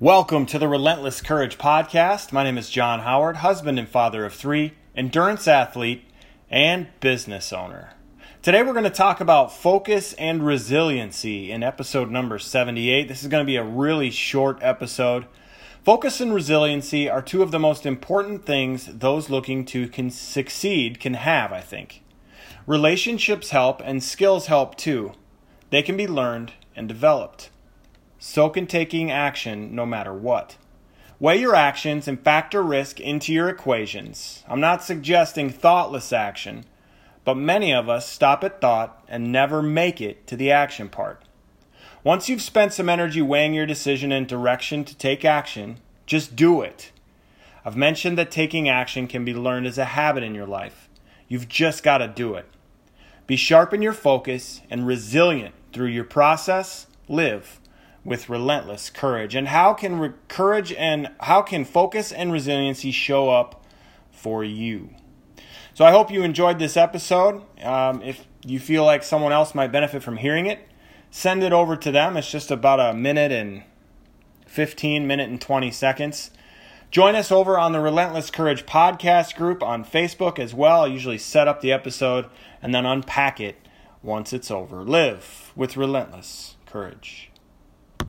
Welcome to the Relentless Courage Podcast. My name is John Howard, husband and father of three, endurance athlete, and business owner. Today we're going to talk about focus and resiliency in episode number 78. This is going to be a really short episode. Focus and resiliency are two of the most important things those looking to can succeed can have, I think. Relationships help and skills help too. They can be learned and developed. So can taking action no matter what. Weigh your actions and factor risk into your equations. I'm not suggesting thoughtless action, but many of us stop at thought and never make it to the action part. Once you've spent some energy weighing your decision and direction to take action, just do it. I've mentioned that taking action can be learned as a habit in your life. You've just got to do it. Be sharp in your focus and resilient through your process. Live with relentless courage. And how can re- courage and how can focus and resiliency show up for you? So I hope you enjoyed this episode. Um, if you feel like someone else might benefit from hearing it, send it over to them. It's just about a minute and 15 minute and 20 seconds. Join us over on the Relentless Courage podcast group on Facebook as well. I usually set up the episode and then unpack it once it's over. Live with relentless courage.